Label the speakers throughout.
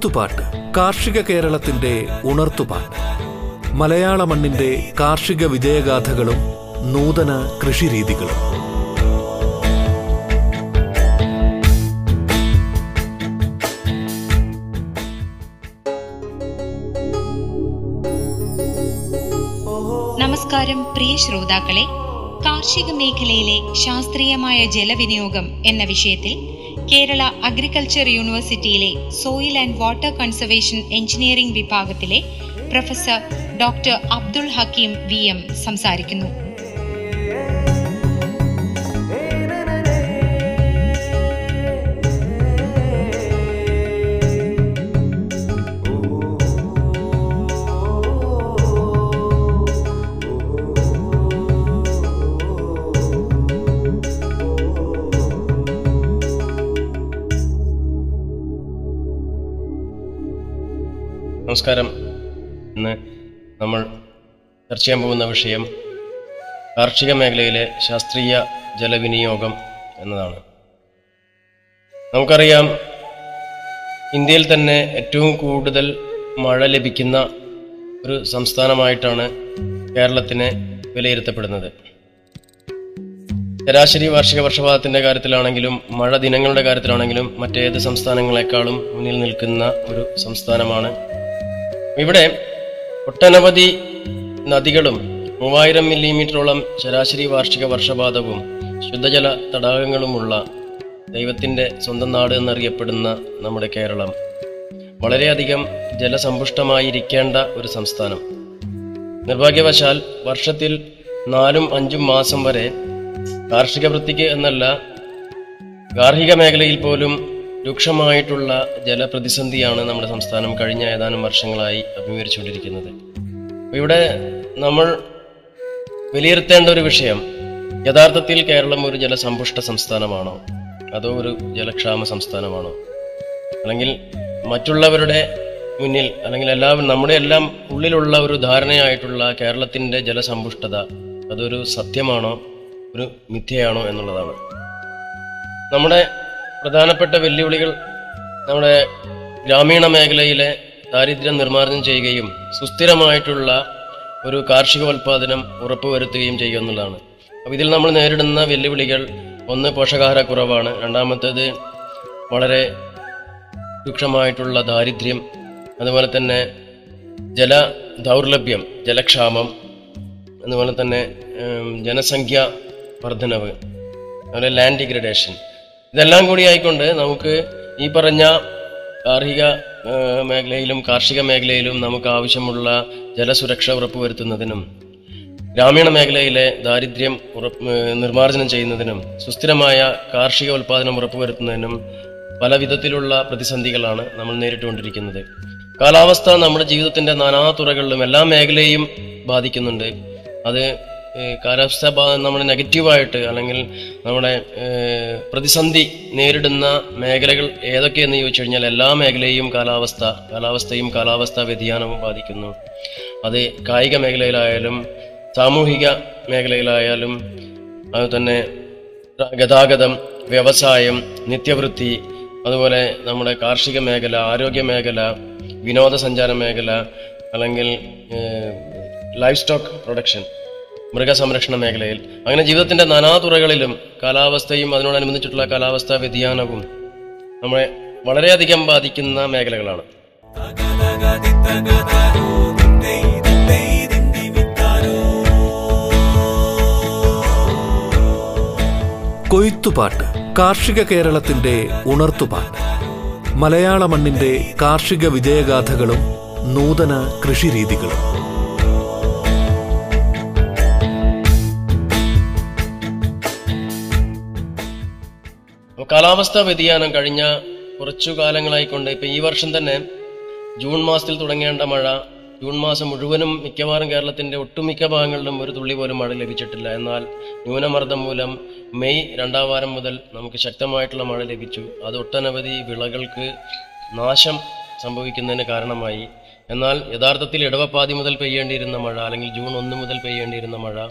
Speaker 1: കൊയ്ത്തുപാട്ട് കാർഷിക കേരളത്തിന്റെ ഉണർത്തുപാട്ട്. മലയാള മണ്ണിന്റെ കാർഷിക വിജയഗാഥകളും നൂതന കൃഷിരീതികളും.
Speaker 2: നമസ്കാരം പ്രിയ ശ്രോതാക്കളെ. കാർഷിക മേഖലയിലെ ശാസ്ത്രീയമായ ജലവിനിയോഗം എന്ന വിഷയത്തിൽ കേരള അഗ്രികൾച്ചർ യൂണിവേഴ്സിറ്റിയിലെ soil and water conservation engineering വിഭാഗത്തിലെ professor doctor Abdul Hakeem V M സംസാരിക്കുന്നു.
Speaker 3: നമസ്കാരം. ഇന്ന് നമ്മൾ ചർച്ച ചെയ്യാൻ പോകുന്ന വിഷയം കാർഷിക മേഖലയിലെ ശാസ്ത്രീയ ജലവിനിയോഗം എന്നതാണ്. നമുക്കറിയാം ഇന്ത്യയിൽ തന്നെ ഏറ്റവും കൂടുതൽ മഴ ലഭിക്കുന്ന ഒരു സംസ്ഥാനമായിട്ടാണ് കേരളത്തിനെ വിലയിരുത്തപ്പെടുന്നത്. ശരാശരി വാർഷിക വർഷപാതത്തിന്റെ കാര്യത്തിലാണെങ്കിലും മഴ ദിനങ്ങളുടെ കാര്യത്തിലാണെങ്കിലും മറ്റേത് സംസ്ഥാനങ്ങളെക്കാളും മുന്നിൽ നിൽക്കുന്ന ഒരു സംസ്ഥാനമാണ് ഇവിടെ ഒട്ടനവധി നദികളും മൂവായിരം മില്ലിമീറ്ററോളം ശരാശരി വാർഷിക വർഷപാതവും ശുദ്ധജല തടാകങ്ങളുമുള്ള ദൈവത്തിന്റെ സ്വന്തം നാട് എന്നറിയപ്പെടുന്ന നമ്മുടെ കേരളം. വളരെയധികം ജലസമ്പുഷ്ടമായിരിക്കേണ്ട ഒരു സംസ്ഥാനം. നിർഭാഗ്യവശാൽ വർഷത്തിൽ നാലും അഞ്ചും മാസം വരെ കാർഷിക വൃത്തിക്ക് എന്നല്ല ഗാർഹിക മേഖലയിൽ പോലും രൂക്ഷമായിട്ടുള്ള ജലപ്രതിസന്ധിയാണ് നമ്മുടെ സംസ്ഥാനം കഴിഞ്ഞ ഏതാനും വർഷങ്ങളായി അഭിമുഖീകരിച്ചുകൊണ്ടിരിക്കുന്നത്. ഇവിടെ നമ്മൾ വിലയിരുത്തേണ്ട ഒരു വിഷയം യഥാർത്ഥത്തിൽ കേരളം ഒരു ജലസമ്പുഷ്ട സംസ്ഥാനമാണോ? അതോ ഒരു ജലക്ഷാമ സംസ്ഥാനമാണോ? അല്ലെങ്കിൽ മറ്റുള്ളവരുടെ മുന്നിൽ അല്ലെങ്കിൽ എല്ലാവരും നമ്മുടെ എല്ലാം ഉള്ളിലുള്ള ഒരു ധാരണയായിട്ടുള്ള കേരളത്തിന്റെ ജലസമ്പുഷ്ടത അതൊരു സത്യമാണോ? ഒരു മിഥ്യയാണോ എന്നുള്ളതാണ്. നമ്മുടെ പ്രധാനപ്പെട്ട വെല്ലുവിളികൾ നമ്മുടെ ഗ്രാമീണ മേഖലയിലെ ദാരിദ്ര്യം നിർമ്മാർജനം ചെയ്യുകയും സുസ്ഥിരമായിട്ടുള്ള ഒരു കാർഷികോൽപാദനം ഉറപ്പുവരുത്തുകയും ചെയ്യുക എന്നുള്ളതാണ്. അപ്പോൾ ഇതിൽ നമ്മൾ നേരിടുന്ന വെല്ലുവിളികൾ ഒന്ന് പോഷകാഹാരക്കുറവാണ്. രണ്ടാമത്തേത് വളരെ രൂക്ഷമായിട്ടുള്ള ദാരിദ്ര്യം. അതുപോലെ തന്നെ ജല ദൗർലഭ്യം ജലക്ഷാമം. അതുപോലെ തന്നെ ജനസംഖ്യ വർധനവ് അതുപോലെ ലാൻഡ് ഡിഗ്രഡേഷൻ ഇതെല്ലാം കൂടി ആയിക്കൊണ്ട് നമുക്ക് ഈ പറഞ്ഞ ആ, മേഖലയിലും കാർഷിക മേഖലയിലും നമുക്ക് ആവശ്യമുള്ള ജലസുരക്ഷ ഉറപ്പുവരുത്തുന്നതിനും ഗ്രാമീണ മേഖലയിലെ ദാരിദ്ര്യം നിർമ്മാർജനം ചെയ്യുന്നതിനും സുസ്ഥിരമായ കാർഷിക ഉൽപ്പാദനം ഉറപ്പുവരുത്തുന്നതിനും പല വിധത്തിലുള്ള പ്രതിസന്ധികളാണ് നമ്മൾ നേരിട്ടുകൊണ്ടിരിക്കുന്നത്. കാലാവസ്ഥ നമ്മുടെ ജീവിതത്തിന്റെ നാനാ തുറകളിലും എല്ലാ മേഖലയെയും ബാധിക്കുന്നുണ്ട്. അത് കാലാവസ്ഥ നമ്മുടെ നെഗറ്റീവായിട്ട് അല്ലെങ്കിൽ നമ്മുടെ പ്രതിസന്ധി നേരിടുന്ന മേഖലകൾ ഏതൊക്കെയെന്ന് ചോദിച്ചു കഴിഞ്ഞാൽ എല്ലാ മേഖലയെയും കാലാവസ്ഥ കാലാവസ്ഥയും കാലാവസ്ഥാ വ്യതിയാനവും ബാധിക്കുന്നു. അത് കായിക മേഖലയിലായാലും സാമൂഹിക മേഖലയിലായാലും അതുതന്നെ ഗതാഗതം വ്യവസായം നിത്യവൃത്തി അതുപോലെ നമ്മുടെ കാർഷിക മേഖല ആരോഗ്യ മേഖല വിനോദസഞ്ചാര മേഖല അല്ലെങ്കിൽ ലൈഫ് സ്റ്റോക്ക് പ്രൊഡക്ഷൻ. മൃഗസംരക്ഷണ മേഖലയിൽ. അങ്ങനെ ജീവിതത്തിന്റെ നാനാതുറകളിലും കാലാവസ്ഥയും അതിനോടനുബന്ധിച്ചിട്ടുള്ള കാലാവസ്ഥാ വ്യതിയാനവും നമ്മളെ വളരെയധികം ബാധിക്കുന്ന മേഖലകളാണ്.
Speaker 1: കൊയ്ത്തുപാട്ട് കാർഷിക കേരളത്തിന്റെ ഉണർത്തുപാട്ട്. മലയാള മണ്ണിന്റെ കാർഷിക വിജയഗാഥകളും നൂതന കൃഷിരീതികളും.
Speaker 3: അപ്പോൾ കാലാവസ്ഥാ വ്യതിയാനം കഴിഞ്ഞ കുറച്ചു കാലങ്ങളായിക്കൊണ്ട് ഇപ്പൊ ഈ വർഷം തന്നെ ജൂൺ മാസത്തിൽ തുടങ്ങേണ്ട മഴ ജൂൺ മാസം മുഴുവനും മിക്കവാറും കേരളത്തിന്റെ ഒട്ടുമിക്ക ഭാഗങ്ങളിലും ഒരു തുള്ളി പോലും മഴ ലഭിച്ചിട്ടില്ല. എന്നാൽ ന്യൂനമർദ്ദം മൂലം മെയ് രണ്ടാം വാരം മുതൽ നമുക്ക് ശക്തമായിട്ടുള്ള മഴ ലഭിച്ചു. അത് ഒട്ടനവധി വിളകൾക്ക് നാശം സംഭവിക്കുന്നതിന് കാരണമായി. എന്നാൽ യഥാർത്ഥത്തിൽ ഇടവപ്പാതി മുതൽ പെയ്യേണ്ടിയിരുന്ന മഴ അല്ലെങ്കിൽ ജൂൺ ഒന്ന് മുതൽ പെയ്യേണ്ടിയിരുന്ന മഴ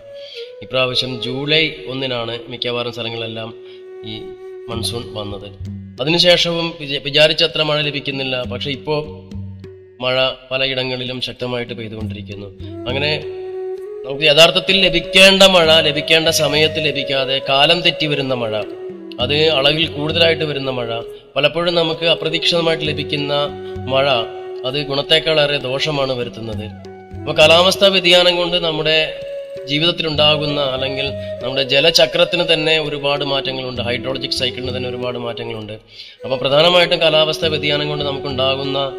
Speaker 3: ഇപ്രാവശ്യം ജൂലൈ ഒന്നിനാണ് മിക്കവാറും സ്ഥലങ്ങളെല്ലാം ഈ മൺസൂൺ വന്നത്. അതിനുശേഷവും വിച- വിചാരിച്ചത്ര മഴ ലഭിക്കുന്നില്ല. പക്ഷെ ഇപ്പോൾ മഴ പലയിടങ്ങളിലും ശക്തമായിട്ട് പെയ്തുകൊണ്ടിരിക്കുന്നു. അങ്ങനെ നമുക്ക് യഥാർത്ഥത്തിൽ ലഭിക്കേണ്ട മഴ ലഭിക്കേണ്ട സമയത്ത് ലഭിക്കാതെ കാലം തെറ്റി വരുന്ന മഴ അത് അളവിൽ കൂടുതലായിട്ട് വരുന്ന മഴ പലപ്പോഴും നമുക്ക് അപ്രതീക്ഷിതമായിട്ട് ലഭിക്കുന്ന മഴ അത് ഗുണത്തേക്കാളേറെ ദോഷമാണ് വരുത്തുന്നത്. അപ്പോൾ കാലാവസ്ഥാ വ്യതിയാനം കൊണ്ട് നമ്മുടെ ജീവിതത്തിൽ ഉണ്ടാകുന്ന അല്ലെങ്കിൽ നമ്മുടെ ജലചക്രത്തിന് തന്നെ ഒരുപാട് മാറ്റങ്ങളുണ്ട്. ഹൈഡ്രോളജിക് സൈക്കിളിന് തന്നെ ഒരുപാട് മാറ്റങ്ങളുണ്ട്. അപ്പോൾ പ്രധാനമായിട്ടും കാലാവസ്ഥാ വ്യതിയാനം കൊണ്ട് നമുക്കുണ്ടാകുന്ന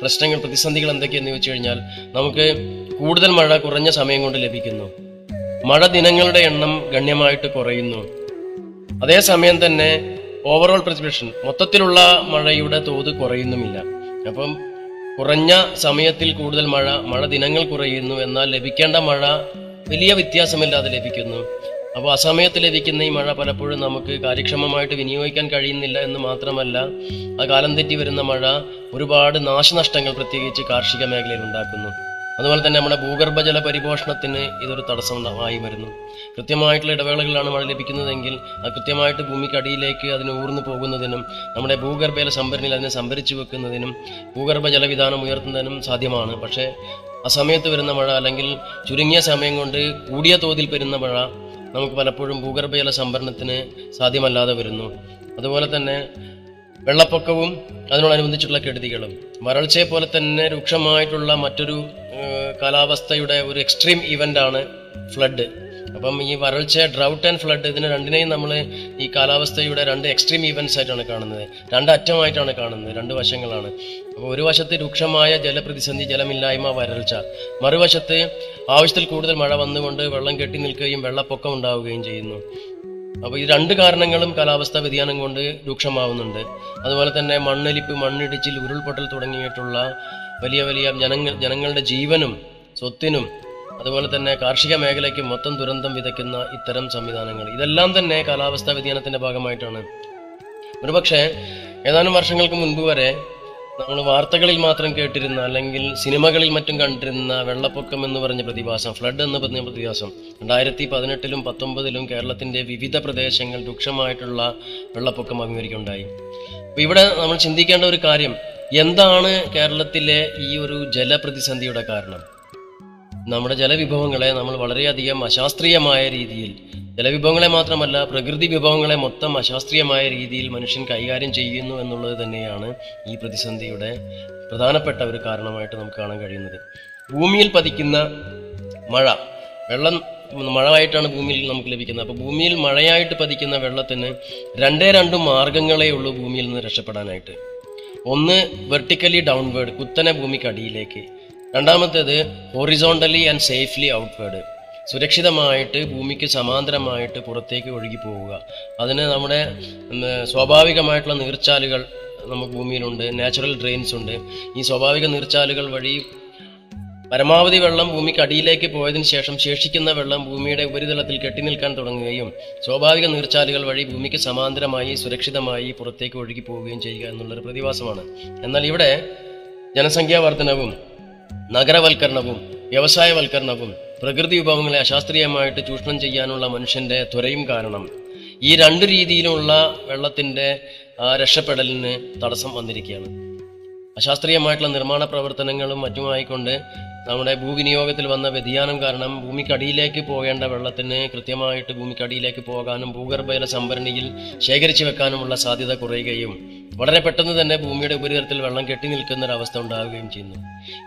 Speaker 3: പ്രശ്നങ്ങൾ പ്രതിസന്ധികൾ എന്തൊക്കെയെന്ന് വെച്ച് കഴിഞ്ഞാൽ നമുക്ക് കൂടുതൽ മഴ കുറഞ്ഞ സമയം കൊണ്ട് ലഭിക്കുന്നു. മഴ ദിനങ്ങളുടെ എണ്ണം ഗണ്യമായിട്ട് കുറയുന്നു. അതേസമയം തന്നെ ഓവറോൾ പ്രിസിപ്പിറ്റേഷൻ മൊത്തത്തിലുള്ള മഴയുടെ തോത് കുറയുന്നുമില്ല. അപ്പം കുറഞ്ഞ സമയത്തിൽ കൂടുതൽ മഴ മഴ ദിനങ്ങൾ കുറയുന്നു. എന്നാൽ ലഭിക്കേണ്ട മഴ വലിയ വ്യത്യാസമില്ലാതെ ലഭിക്കുന്നു. അപ്പോൾ അസമയത്ത് ലഭിക്കുന്ന ഈ മഴ പലപ്പോഴും നമുക്ക് കാര്യക്ഷമമായിട്ട് വിനിയോഗിക്കാൻ കഴിയുന്നില്ല എന്ന് മാത്രമല്ല ആ കാലം തെറ്റി വരുന്ന മഴ ഒരുപാട് നാശനഷ്ടങ്ങൾ പ്രത്യേകിച്ച് കാർഷിക മേഖലയിൽ ഉണ്ടാക്കുന്നു. അതുപോലെ തന്നെ നമ്മുടെ ഭൂഗർഭജല പരിപോഷണത്തിന് ഇതൊരു തടസ്സമായി വരുന്നു. കൃത്യമായിട്ടുള്ള ഇടവേളകളിലാണ് മഴ ലഭിക്കുന്നതെങ്കിൽ അത് കൃത്യമായിട്ട് ഭൂമിക്കടിയിലേക്ക് അതിന് ഊർന്നു പോകുന്നതിനും നമ്മുടെ ഭൂഗർഭജല സംഭരണിയിൽ അതിനെ സംഭരിച്ചു വെക്കുന്നതിനും ഭൂഗർഭ ജലവിധാനം ഉയർത്തുന്നതിനും സാധ്യമാണ്. പക്ഷേ ആ സമയത്ത് വരുന്ന മഴ അല്ലെങ്കിൽ ചുരുങ്ങിയ സമയം കൊണ്ട് കൂടിയ തോതിൽ വരുന്ന മഴ നമുക്ക് പലപ്പോഴും ഭൂഗർഭജല സംഭരണത്തിന് സാധ്യമല്ലാതെ വരുന്നു. അതുപോലെ തന്നെ വെള്ളപ്പൊക്കവും അതിനോടനുബന്ധിച്ചുള്ള കെടുതികളും. വരൾച്ചയെ പോലെ തന്നെ രൂക്ഷമായിട്ടുള്ള മറ്റൊരു കാലാവസ്ഥയുടെ ഒരു എക്സ്ട്രീം ഇവന്റ് ആണ് ഫ്ലഡ് അപ്പം ഈ വരൾച്ച ഡ്രൗട്ട് ആൻഡ് ഫ്ലഡ് ഇതിന് രണ്ടിനെയും നമ്മൾ ഈ കാലാവസ്ഥയുടെ രണ്ട് എക്സ്ട്രീം ഇവന്റ്സ് ആയിട്ടാണ് കാണുന്നത്. രണ്ട് അറ്റമായിട്ടാണ് കാണുന്നത്. രണ്ട് വശങ്ങളാണ്. അപ്പോൾ ഒരു വശത്ത് രൂക്ഷമായ ജലപ്രതിസന്ധി ജലമില്ലായ്മ വരൾച്ച. മറുവശത്ത് ആവശ്യത്തിൽ കൂടുതൽ മഴ വന്നുകൊണ്ട് വെള്ളം കെട്ടി നിൽക്കുകയും വെള്ളപ്പൊക്കം ഉണ്ടാവുകയും ചെയ്യുന്നു. അപ്പോൾ ഈ രണ്ട് കാരണങ്ങളും കാലാവസ്ഥാ വ്യതിയാനം കൊണ്ട് രൂക്ഷമാവുന്നുണ്ട്. അതുപോലെ തന്നെ മണ്ണൊലിപ്പ് മണ്ണിടിച്ചിൽ ഉരുൾപൊട്ടൽ തുടങ്ങിയിട്ടുള്ള വലിയ വലിയ ജനങ്ങൾ ജനങ്ങളുടെ ജീവനും സ്വത്തിനും അതുപോലെ തന്നെ കാർഷിക മേഖലയ്ക്ക് മൊത്തം ദുരന്തം വിതയ്ക്കുന്ന ഇത്തരം സംവിധാനങ്ങൾ. ഇതെല്ലാം തന്നെ കാലാവസ്ഥാ വ്യതിയാനത്തിന്റെ ഭാഗമായിട്ടാണ്. ഒരുപക്ഷെ ഏതാനും വർഷങ്ങൾക്ക് മുൻപ് വരെ നമ്മൾ വാർത്തകളിൽ മാത്രം കേട്ടിരുന്ന അല്ലെങ്കിൽ സിനിമകളിൽ മറ്റും കണ്ടിരുന്ന വെള്ളപ്പൊക്കം എന്ന് പറഞ്ഞ പ്രതിഭാസം ഫ്ലഡ് എന്ന് പറഞ്ഞ പ്രതിഭാസം രണ്ടായിരത്തി പതിനെട്ടിലും പത്തൊമ്പതിലും കേരളത്തിന്റെ വിവിധ പ്രദേശങ്ങൾ രൂക്ഷമായിട്ടുള്ള വെള്ളപ്പൊക്കം അഭിമുഖീകരിക്കുകയുണ്ടായി. അപ്പോൾ ഇവിടെ നമ്മൾ ചിന്തിക്കേണ്ട ഒരു കാര്യം എന്താണ് കേരളത്തിലെ ഈ ഒരു ജലപ്രതിസന്ധിയുടെ കാരണം? നമ്മുടെ ജലവിഭവങ്ങളെ നമ്മൾ വളരെയധികം അശാസ്ത്രീയമായ രീതിയിൽ ജലവിഭവങ്ങളെ മാത്രമല്ല പ്രകൃതി വിഭവങ്ങളെ മൊത്തം അശാസ്ത്രീയമായ രീതിയിൽ മനുഷ്യൻ കൈകാര്യം ചെയ്യുന്നു എന്നുള്ളത് തന്നെയാണ് ഈ പ്രതിസന്ധിയുടെ പ്രധാനപ്പെട്ട ഒരു കാരണമായിട്ട് നമുക്ക് കാണാൻ കഴിയുന്നത്. ഭൂമിയിൽ പതിക്കുന്ന മഴ വെള്ളം മഴയായിട്ടാണ് ഭൂമിയിൽ നമുക്ക് ലഭിക്കുന്നത്. അപ്പോൾ ഭൂമിയിൽ മഴയായിട്ട് പതിക്കുന്ന വെള്ളത്തിന് രണ്ടേ രണ്ട് മാർഗങ്ങളേ ഉള്ളൂ ഭൂമിയിൽ നിന്ന് രക്ഷപ്പെടാനായിട്ട്. ഒന്ന് വെർട്ടിക്കലി ഡൗൺവേർഡ് കുത്തനെ ഭൂമിക്ക് അടിയിലേക്ക്. രണ്ടാമത്തേത് ഹൊറിസോണ്ടലി ആൻഡ് സേഫ്ലി ഔട്ട്വേർഡ് സുരക്ഷിതമായിട്ട് ഭൂമിക്ക് സമാന്തരമായിട്ട് പുറത്തേക്ക് ഒഴുകി പോവുക അതിന് നമ്മുടെ സ്വാഭാവികമായിട്ടുള്ള നീർച്ചാലുകൾ നമുക്ക് ഭൂമിയിലുണ്ട് നാച്ചുറൽ ഡ്രെയിൻസ് ഉണ്ട്. ഈ സ്വാഭാവിക നീർച്ചാലുകൾ വഴി പരമാവധി വെള്ളം ഭൂമിക്ക് അടിയിലേക്ക് പോയതിനു ശേഷം ശേഷിക്കുന്ന വെള്ളം ഭൂമിയുടെ ഉപരിതലത്തിൽ കെട്ടിനിൽക്കാൻ തുടങ്ങുകയും സ്വാഭാവിക നീർച്ചാലുകൾ വഴി ഭൂമിക്ക് സമാന്തരമായി സുരക്ഷിതമായി പുറത്തേക്ക് ഒഴുകി പോവുകയും ചെയ്യുക എന്നുള്ളൊരു പ്രതിഭാസമാണ്. എന്നാൽ ഇവിടെ ജനസംഖ്യാ വർധനവും നഗരവൽക്കരണവും വ്യവസായവൽക്കരണവും പ്രകൃതി വിഭവങ്ങളെ അശാസ്ത്രീയമായിട്ട് ചൂഷണം ചെയ്യാനുള്ള മനുഷ്യന്റെ ത്വരയും കാരണം ഈ രണ്ട് രീതിയിലുള്ള വെള്ളത്തിന്റെ രക്ഷപ്പെടലിന് തടസ്സം വന്നിരിക്കുകയാണ്. അശാസ്ത്രീയമായിട്ടുള്ള നിർമ്മാണ പ്രവർത്തനങ്ങളും മറ്റുമായിക്കൊണ്ട് നമ്മുടെ ഭൂവിനിയോഗത്തിൽ വന്ന വ്യതിയാനം കാരണം ഭൂമിക്കടിയിലേക്ക് പോകേണ്ട വെള്ളത്തിന് കൃത്യമായിട്ട് ഭൂമിക്കടിയിലേക്ക് പോകാനും ഭൂഗർഭജല സംഭരണിയിൽ ശേഖരിച്ചു വെക്കാനുമുള്ള സാധ്യത കുറയുകയും വളരെ പെട്ടെന്ന് തന്നെ ഭൂമിയുടെ ഉപരിതലത്തിൽ വെള്ളം കെട്ടി നിൽക്കുന്ന ഒരു അവസ്ഥ ഉണ്ടാവുകയും ചെയ്യുന്നു.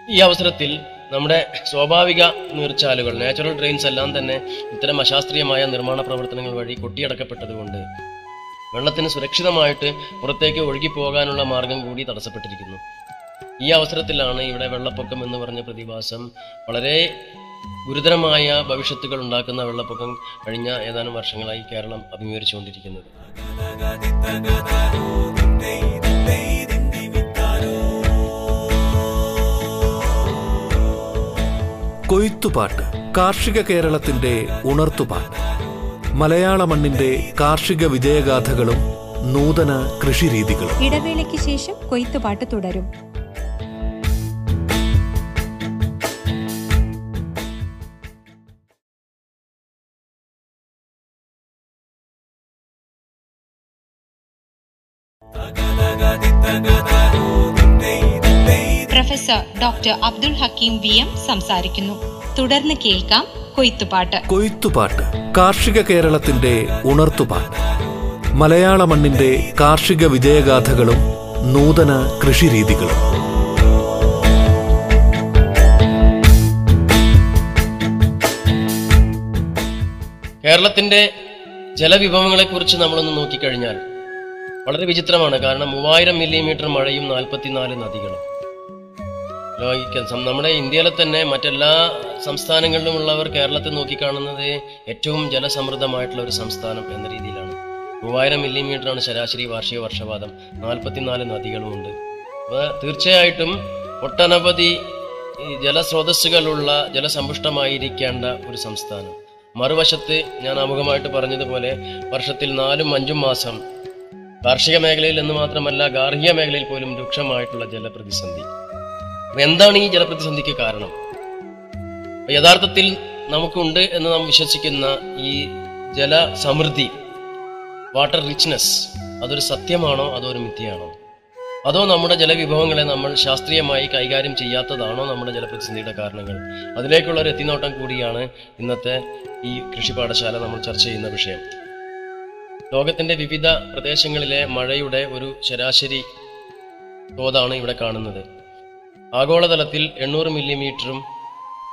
Speaker 3: ഈ അവസരത്തിൽ നമ്മുടെ സ്വാഭാവിക നീർച്ചാലുകൾ നാച്ചുറൽ ഡ്രെയിൻസ് എല്ലാം തന്നെ ഇത്തരം അശാസ്ത്രീയമായ നിർമ്മാണ പ്രവർത്തനങ്ങൾ വഴി കൊട്ടിയടക്കപ്പെട്ടതുകൊണ്ട് വെള്ളത്തിന് സുരക്ഷിതമായിട്ട് പുറത്തേക്ക് ഒഴുകിപ്പോകാനുള്ള മാർഗം കൂടി തടസ്സപ്പെട്ടിരിക്കുന്നു. ഈ അവസരത്തിലാണ് ഇവിടെ വെള്ളപ്പൊക്കം എന്ന് പറഞ്ഞ പ്രതിഭാസം വളരെ ഗുരുതരമായ ഭവിഷ്യത്തുകൾ ഉണ്ടാക്കുന്ന വെള്ളപ്പൊക്കം കഴിഞ്ഞ ഏതാനും വർഷങ്ങളായി കേരളം അഭിമുഖീകരിച്ചുകൊണ്ടിരിക്കുന്നത്.
Speaker 1: കൊയ്ത്തുപാട്ട് കാർഷിക കേരളത്തിന്റെ ഉണർത്തുപാട്ട്. മലയാള മണ്ണിന്റെ കാർഷിക വിജയഗാഥകളും നൂതന കൃഷിരീതികളും.
Speaker 4: ഇടവേളയ്ക്ക് ശേഷം കൊയ്ത്തുപാട്ട് തുടരും.
Speaker 2: Professor doctor Abdul Hakeem V M സംസാരിക്കുന്നു. തുടർന്ന് കേൾക്കാം കൊയ്ത്തുപാട്ട്.
Speaker 1: കൊയ്ത്തുപാട്ട്. കാർഷിക കേരളത്തിന്റെ ഉണർത്തുപാട്ട്. മലയാള മണ്ണിന്റെ കാർഷിക വിജയഗാഥകളും നൂതന കൃഷിരീതികളും.
Speaker 3: കേരളത്തിന്റെ ജലവിഭവങ്ങളെക്കുറിച്ച് നമ്മളൊന്ന് നോക്കിക്കഴിഞ്ഞാൽ വളരെ വിചിത്രമാണ്. കാരണം മൂവായിരം മില്ലിമീറ്റർ മഴയും നാൽപ്പത്തിനാല് നദികളും. ലോകിക്ക- നമ്മുടെ ഇന്ത്യയിലെ തന്നെ മറ്റെല്ലാ സംസ്ഥാനങ്ങളിലുമുള്ളവർ കേരളത്തെ നോക്കിക്കാണുന്നത് ഏറ്റവും ജലസമൃദ്ധമായിട്ടുള്ള ഒരു സംസ്ഥാനം എന്ന രീതിയിലാണ്. മൂവായിരം മില്ലിമീറ്ററാണ് ശരാശരി വാർഷിക വർഷപാതം. നാൽപ്പത്തിനാല് നദികളുമുണ്ട്. അപ്പോൾ തീർച്ചയായിട്ടും ഒട്ടനവധി ജലസ്രോതസ്സുകളുള്ള ജലസമ്പുഷ്ടമായിരിക്കേണ്ട ഒരു സംസ്ഥാനം. മറുവശത്ത് ഞാൻ ആമുഖമായിട്ട് പറഞ്ഞതുപോലെ വർഷത്തിൽ നാലും അഞ്ചും മാസം കാർഷിക മേഖലയിൽ എന്ന് മാത്രമല്ല ഗാർഹിക മേഖലയിൽ പോലും രൂക്ഷമായിട്ടുള്ള ജലപ്രതിസന്ധി. എന്താണ് ഈ ജലപ്രതിസന്ധിക്ക് കാരണം? യഥാർത്ഥത്തിൽ നമുക്കുണ്ട് എന്ന് നാം വിശ്വസിക്കുന്ന ഈ ജല സമൃദ്ധി വാട്ടർ റിച്ച്നെസ് അതൊരു സത്യമാണോ? അതോ ഒരു മിഥ്യയാണോ? അതോ നമ്മുടെ ജലവിഭവങ്ങളെ നമ്മൾ ശാസ്ത്രീയമായി കൈകാര്യം ചെയ്യാത്തതാണോ നമ്മുടെ ജലപ്രതിസന്ധിയുടെ കാരണങ്ങൾ? അതിലേക്കുള്ള ഒരു എത്തിനോട്ടം കൂടിയാണ് ഇന്നത്തെ ഈ കൃഷി പാഠശാല നമ്മൾ ചർച്ച ചെയ്യുന്ന വിഷയം. ലോകത്തിന്റെ വിവിധ പ്രദേശങ്ങളിലെ മഴയുടെ ഒരു ശരാശരി തോതാണ് ഇവിടെ കാണുന്നത്. ആഗോളതലത്തിൽ എണ്ണൂറ് മില്ലിമീറ്ററും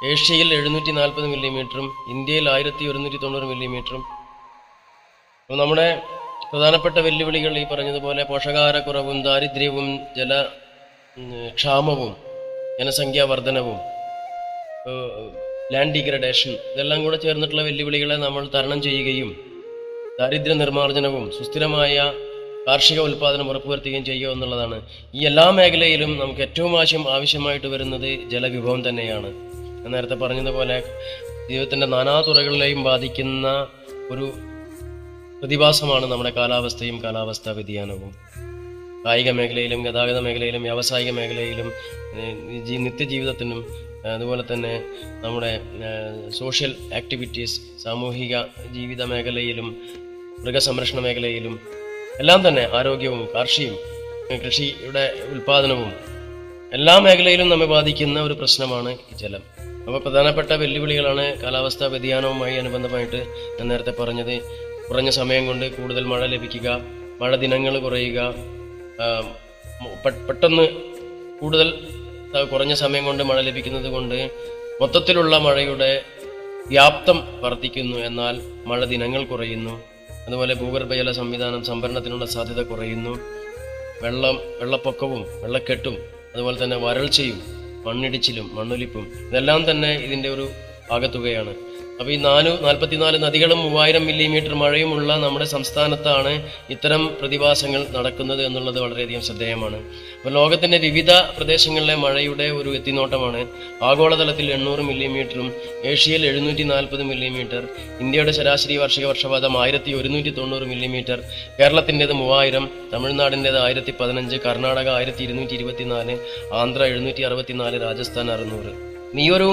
Speaker 3: ഏഷ്യയിൽ എഴുന്നൂറ്റി നാൽപ്പത് മില്ലിമീറ്ററും ഇന്ത്യയിൽ ആയിരത്തി ഒരുന്നൂറ്റി തൊണ്ണൂറ് മില്ലിമീറ്ററും നമ്മുടെ പ്രധാനപ്പെട്ട വെല്ലുവിളികൾ ഈ പറഞ്ഞതുപോലെ പോഷകാഹാരക്കുറവും ദാരിദ്ര്യവും ജല ക്ഷാമവും ജനസംഖ്യാ വർധനവും ലാൻഡ് ഡിഗ്രഡേഷൻ ഇതെല്ലാം കൂടെ ചേർന്നിട്ടുള്ള വെല്ലുവിളികളെ നമ്മൾ തരണം ചെയ്യുകയും ദാരിദ്ര്യ നിർമ്മാർജനവും സുസ്ഥിരമായ കാർഷിക ഉൽപ്പാദനം ഉറപ്പുവരുത്തുകയും ചെയ്യുക എന്നുള്ളതാണ്. ഈ എല്ലാ മേഖലയിലും നമുക്ക് ഏറ്റവും ആവശ്യം ആവശ്യമായിട്ട് വരുന്നത് ജലവിഭവം തന്നെയാണ്. നേരത്തെ പറഞ്ഞതുപോലെ ജീവിതത്തിന്റെ നാനാ തുറകളിലെയും ബാധിക്കുന്ന ഒരു പ്രതിഭാസമാണ് നമ്മുടെ കാലാവസ്ഥയും കാലാവസ്ഥാ വ്യതിയാനവും. കായിക മേഖലയിലും ഗതാഗത മേഖലയിലും വ്യാവസായിക മേഖലയിലും നിത്യജീവിതത്തിനും അതുപോലെ തന്നെ നമ്മുടെ സോഷ്യൽ ആക്ടിവിറ്റീസ് സാമൂഹിക ജീവിത മേഖലയിലും മൃഗസംരക്ഷണ മേഖലയിലും എല്ലാം തന്നെ ആരോഗ്യവും കാർഷിയും കൃഷിയുടെ ഉൽപാദനവും എല്ലാ മേഖലയിലും നമ്മെ ബാധിക്കുന്ന ഒരു പ്രശ്നമാണ് ജലം. അപ്പോൾ പ്രധാനപ്പെട്ട വെല്ലുവിളികളാണ് കാലാവസ്ഥാ വ്യതിയാനവുമായി അനുബന്ധമായിട്ട് ഞാൻ നേരത്തെ പറഞ്ഞത്. കുറഞ്ഞ സമയം കൊണ്ട് കൂടുതൽ മഴ ലഭിക്കുക മഴ ദിനങ്ങൾ കുറയുക പെട്ടെന്ന് കൂടുതൽ കുറഞ്ഞ സമയം കൊണ്ട് മഴ ലഭിക്കുന്നത് കൊണ്ട് മൊത്തത്തിലുള്ള മഴയുടെ വ്യാപ്തം വർദ്ധിക്കുന്നു. എന്നാൽ മഴ ദിനങ്ങൾ കുറയുന്നു. അതുപോലെ ഭൂഗർഭജല സംവിധാനം സംഭരണത്തിനുള്ള സാധ്യത കുറയുന്നു. വെള്ളം വെള്ളപ്പൊക്കവും വെള്ളക്കെട്ടും അതുപോലെ തന്നെ വരൾച്ചയും മണ്ണിടിച്ചിലും മണ്ണൊലിപ്പും ഇതെല്ലാം തന്നെ ഇതിന്റെ ഒരു ആകത്തുകയാണ് അപ്പോൾ ഈ നാല് നാൽപ്പത്തിനാല് നദികളും മൂവായിരം മില്ലിമീറ്റർ മഴയുമുള്ള നമ്മുടെ സംസ്ഥാനത്താണ് ഇത്തരം പ്രതിഭാസങ്ങൾ നടക്കുന്നത് എന്നുള്ളത് വളരെയധികം ശ്രദ്ധേയമാണ്. അപ്പോൾ ലോകത്തിന്റെ വിവിധ പ്രദേശങ്ങളിലെ മഴയുടെ ഒരു എത്തിനോട്ടമാണ്. ആഗോളതലത്തിൽ എണ്ണൂറ് മില്ലിമീറ്ററും ഏഷ്യയിൽ എഴുന്നൂറ്റി നാൽപ്പത് മില്ലിമീറ്റർ ഇന്ത്യയുടെ ശരാശരി വാർഷിക വർഷപാതം ആയിരത്തി ഒരുന്നൂറ്റി തൊണ്ണൂറ് മില്ലിമീറ്റർ കേരളത്തിന്റെത് മൂവായിരം തമിഴ്നാടിന്റെത് ആയിരത്തി പതിനഞ്ച് കർണാടക ആയിരത്തി ഇരുന്നൂറ്റി ഇരുപത്തിനാല് ആന്ധ്ര എഴുന്നൂറ്റി അറുപത്തിനാല് രാജസ്ഥാൻ അറുന്നൂറ്. ഈ ഒരു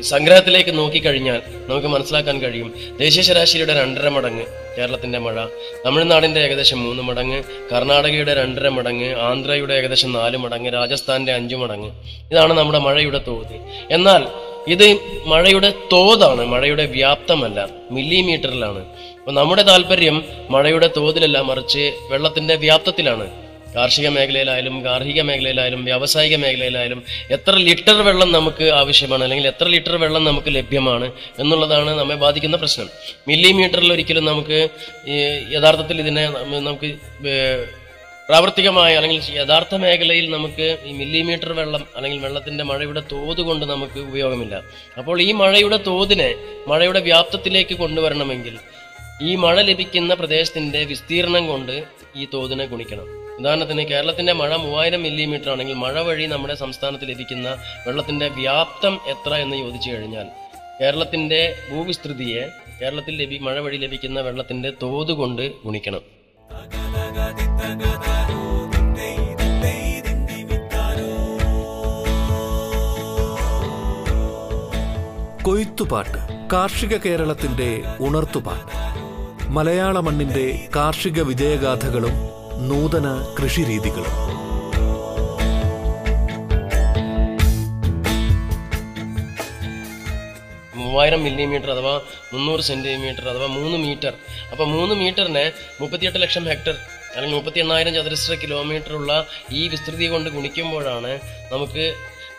Speaker 3: സംഗ്രഹത്തിലേക്ക് നോക്കിക്കഴിഞ്ഞാൽ നമുക്ക് മനസ്സിലാക്കാൻ കഴിയും. ദേശീയ ശരാശരിയുടെ രണ്ടര മടങ്ങ് കേരളത്തിന്റെ മഴ. തമിഴ്നാടിന്റെ ഏകദേശം മൂന്ന് മടങ്ങ് കർണാടകയുടെ രണ്ടര മടങ്ങ് ആന്ധ്രയുടെ ഏകദേശം നാല് മടങ്ങ് രാജസ്ഥാന്റെ അഞ്ചു മടങ്ങ്. ഇതാണ് നമ്മുടെ മഴയുടെ തോത്. എന്നാൽ ഇത് മഴയുടെ തോതാണ് മഴയുടെ വ്യാപ്തമല്ല മില്ലിമീറ്ററിലാണ്. അപ്പൊ നമ്മുടെ താല്പര്യം മഴയുടെ തോതിലല്ല മറിച്ച് വെള്ളത്തിന്റെ വ്യാപ്തത്തിലാണ്. കാർഷിക മേഖലയിലായാലും ഗാർഹിക മേഖലയിലായാലും വ്യാവസായിക മേഖലയിലായാലും എത്ര ലിറ്റർ വെള്ളം നമുക്ക് ആവശ്യമാണ് അല്ലെങ്കിൽ എത്ര ലിറ്റർ വെള്ളം നമുക്ക് ലഭ്യമാണ് എന്നുള്ളതാണ് നമ്മെ ബാധിക്കുന്ന പ്രശ്നം. മില്ലിമീറ്ററിൽ ഒരിക്കലും നമുക്ക് യഥാർത്ഥത്തിൽ ഇതിനെ നമുക്ക് പ്രാവർത്തികമായ അല്ലെങ്കിൽ യഥാർത്ഥ മേഖലയിൽ നമുക്ക് ഈ മില്ലിമീറ്റർ വെള്ളം അല്ലെങ്കിൽ വെള്ളത്തിന്റെ മഴയുടെ തോത് കൊണ്ട് നമുക്ക് ഉപയോഗമില്ല. അപ്പോൾ ഈ മഴയുടെ തോതിനെ മഴയുടെ വ്യാപ്തത്തിലേക്ക് കൊണ്ടുവരണമെങ്കിൽ ഈ മഴ ലഭിക്കുന്ന പ്രദേശത്തിന്റെ വിസ്തീർണം കൊണ്ട് ഈ തോതിനെ ഗുണിക്കണം. ഉദാഹരണത്തിന് കേരളത്തിന്റെ മഴ മൂവായിരം മില്ലിമീറ്റർ ആണെങ്കിൽ മഴ വഴി നമ്മുടെ സംസ്ഥാനത്ത് ലഭിക്കുന്ന വെള്ളത്തിന്റെ വ്യാപ്തം എത്ര എന്ന് ചോദിച്ചു കഴിഞ്ഞാൽ കേരളത്തിന്റെ ഭൂവിസ്തൃതിയെ കേരളത്തിൽ ലഭി മഴ വഴി ലഭിക്കുന്ന വെള്ളത്തിന്റെ തോത് കൊണ്ട് ഗുണിക്കണം.
Speaker 1: കൊയ്ത്തുപാട്ട് കാർഷിക കേരളത്തിന്റെ ഉണർത്തുപാട്ട്. മലയാള മണ്ണിന്റെ കാർഷിക വിജയഗാഥകളും നൂതന കൃഷിരീതികളും
Speaker 3: മൂവായിരം മില്ലിമീറ്റർ അഥവാ മുന്നൂറ് സെന്റിമീറ്റർ അഥവാ മൂന്ന് മീറ്റർ. അപ്പോൾ മൂന്ന് മീറ്ററിന് മുപ്പത്തിയെട്ട് ലക്ഷം ഹെക്ടർ അല്ലെങ്കിൽ മുപ്പത്തി എണ്ണായിരം ചതുരശ്ര കിലോമീറ്റർ ഉള്ള ഈ വിസ്തൃതി കൊണ്ട് ഗുണിക്കുമ്പോഴാണ് നമുക്ക്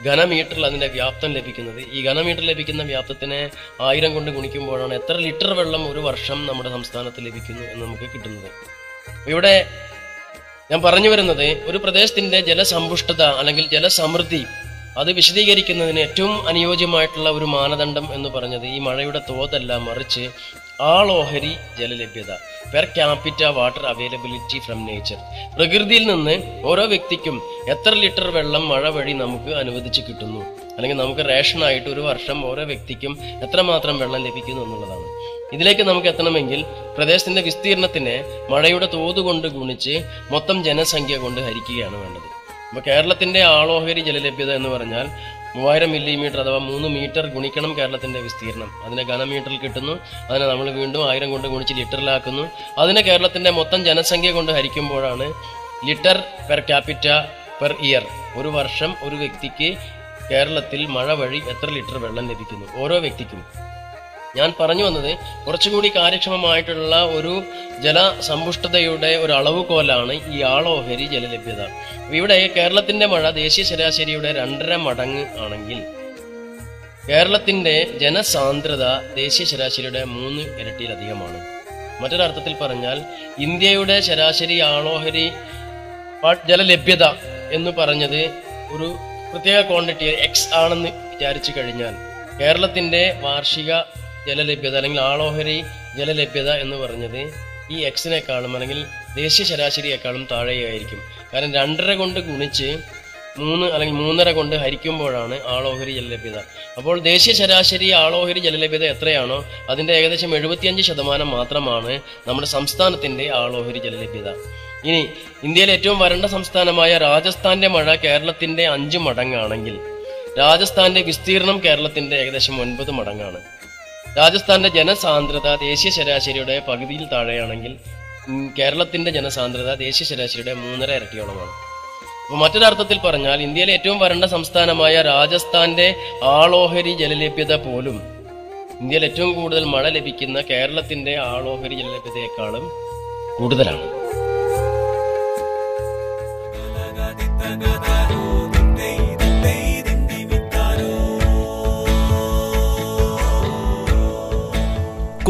Speaker 3: ഘനമീറ്ററിൽ അതിന്റെ വ്യാപ്തം ലഭിക്കുന്നത്. ഈ ഘനമീറ്റർ ലഭിക്കുന്ന വ്യാപ്തത്തിനെ ആയിരം കൊണ്ട് ഗുണിക്കുമ്പോഴാണ് എത്ര ലിറ്റർ വെള്ളം ഒരു വർഷം നമ്മുടെ സംസ്ഥാനത്ത് ലഭിക്കുന്നു എന്ന് നമുക്ക് കിട്ടുന്നത്. ഇവിടെ ഞാൻ പറഞ്ഞു വരുന്നത് ഒരു പ്രദേശത്തിന്റെ ജലസമ്പുഷ്ടത അല്ലെങ്കിൽ ജലസമൃദ്ധി അത് വിശദീകരിക്കുന്നതിന് ഏറ്റവും അനുയോജ്യമായിട്ടുള്ള ഒരു മാനദണ്ഡം എന്ന് പറഞ്ഞത് ഈ മഴയുടെ തോതല്ല മറിച്ച് ആളോഹരി ജലലഭ്യത per capita water availability from nature പ്രകൃതിയിൽ നിന്ന് ഓരോ വ്യക്തിക്കും എത്ര ലിറ്റർ വെള്ളം മഴ വഴി നമുക്ക് അനുവദിച്ച് കിട്ടുന്നു? അല്ലെങ്കിൽ നമുക്ക് റേഷനായിട്ട് ഒരു വർഷം ഓരോ വ്യക്തിക്കും എത്രമാത്രം വെള്ളം ലഭിക്കുന്നു എന്നുള്ളതാണ്. ഇതിലേക്ക് നമുക്ക് എത്തണമെങ്കിൽ പ്രദേശത്തിന്റെ വിസ്തീർണത്തിനെ മഴയുടെ തോത് കൊണ്ട് ഗുണിച്ച് മൊത്തം ജനസംഖ്യ കൊണ്ട് ഹരിക്കുകയാണ് വേണ്ടത്. അപ്പോൾ കേരളത്തിന്റെ ആളോഹരി ജലലഭ്യത എന്ന് പറഞ്ഞാൽ മൂവായിരം മില്ലിമീറ്റർ അഥവാ മൂന്ന് മീറ്റർ ഗുണിക്കണം കേരളത്തിന്റെ വിസ്തീർണം. അതിനെ ഘനമീറ്ററിൽ കിട്ടുന്നു. അതിനെ നമ്മൾ വീണ്ടും ആയിരം കൊണ്ട് ഗുണിച്ച് ലിറ്ററിലാക്കുന്നു. അതിനെ കേരളത്തിന്റെ മൊത്തം ജനസംഖ്യ കൊണ്ട് ഹരിക്കുമ്പോഴാണ് litre per capita per year. ഒരു വർഷം ഒരു വ്യക്തിക്ക് കേരളത്തിൽ മഴ വഴി എത്ര ലിറ്റർ വെള്ളം ലഭിക്കുന്നു? ഓരോ വ്യക്തിക്കും. ഞാൻ പറഞ്ഞു വന്നത് കുറച്ചുകൂടി കാര്യക്ഷമമായിട്ടുള്ള ഒരു ജലസമ്പുഷ്ടതയുടെ ഒരു അളവുകോലാണ് ഈ ആളോഹരി ജലലഭ്യത. ഇവിടെ കേരളത്തിന്റെ മഴ ദേശീയ ശരാശരിയുടെ രണ്ടര മടങ്ങ് ആണെങ്കിൽ കേരളത്തിന്റെ ജനസാന്ദ്രത ദേശീയ ശരാശരിയുടെ മൂന്ന് ഇരട്ടിയിലധികമാണ്. മറ്റൊരർത്ഥത്തിൽ പറഞ്ഞാൽ ഇന്ത്യയുടെ ശരാശരി ആളോഹരി ജലലഭ്യത എന്ന് പറഞ്ഞത് ഒരു പ്രത്യേക ക്വാണ്ടിറ്റി എക്സ് ആണെന്ന് വിചാരിച്ചു കഴിഞ്ഞാൽ കേരളത്തിന്റെ വാർഷിക ജലലഭ്യത അല്ലെങ്കിൽ ആളോഹരി ജലലഭ്യത എന്ന് പറഞ്ഞത് ഈ എക്സിനേക്കാളും അല്ലെങ്കിൽ ദേശീയ ശരാശരിയേക്കാളും താഴെയായിരിക്കും. കാരണം രണ്ടര കൊണ്ട് ഗുണിച്ച് മൂന്ന് അല്ലെങ്കിൽ മൂന്നര കൊണ്ട് ഹരിക്കുമ്പോഴാണ് ആളോഹരി ജലലഭ്യത. അപ്പോൾ ദേശീയ ശരാശരി ആളോഹരി ജലലഭ്യത എത്രയാണോ അതിന്റെ ഏകദേശം എഴുപത്തിയഞ്ച് ശതമാനം മാത്രമാണ് നമ്മുടെ സംസ്ഥാനത്തിന്റെ ആളോഹരി ജലലഭ്യത. ഇനി ഇന്ത്യയിലെ ഏറ്റവും വരണ്ട സംസ്ഥാനമായ രാജസ്ഥാന്റെ മഴ കേരളത്തിന്റെ അഞ്ച് മടങ്ങാണെങ്കിൽ രാജസ്ഥാന്റെ വിസ്തീർണം കേരളത്തിന്റെ ഏകദേശം ഒൻപത് മടങ്ങാണ്. രാജസ്ഥാന്റെ ജനസാന്ദ്രത ദേശീയ ശരാശരിയുടെ പകുതിയിൽ താഴെയാണെങ്കിൽ കേരളത്തിന്റെ ജനസാന്ദ്രത ദേശീയ ശരാശരിയുടെ മൂന്നര ഇരട്ടിയോളമാണ്. അപ്പോൾ മറ്റൊരർത്ഥത്തിൽ പറഞ്ഞാൽ ഇന്ത്യയിലെ ഏറ്റവും വരണ്ട സംസ്ഥാനമായ രാജസ്ഥാന്റെ ആളോഹരി ജലലഭ്യത പോലും ഇന്ത്യയിൽ ഏറ്റവും കൂടുതൽ മഴ ലഭിക്കുന്ന കേരളത്തിന്റെ ആളോഹരി ജലലഭ്യതയെക്കാളും കൂടുതലാണ്.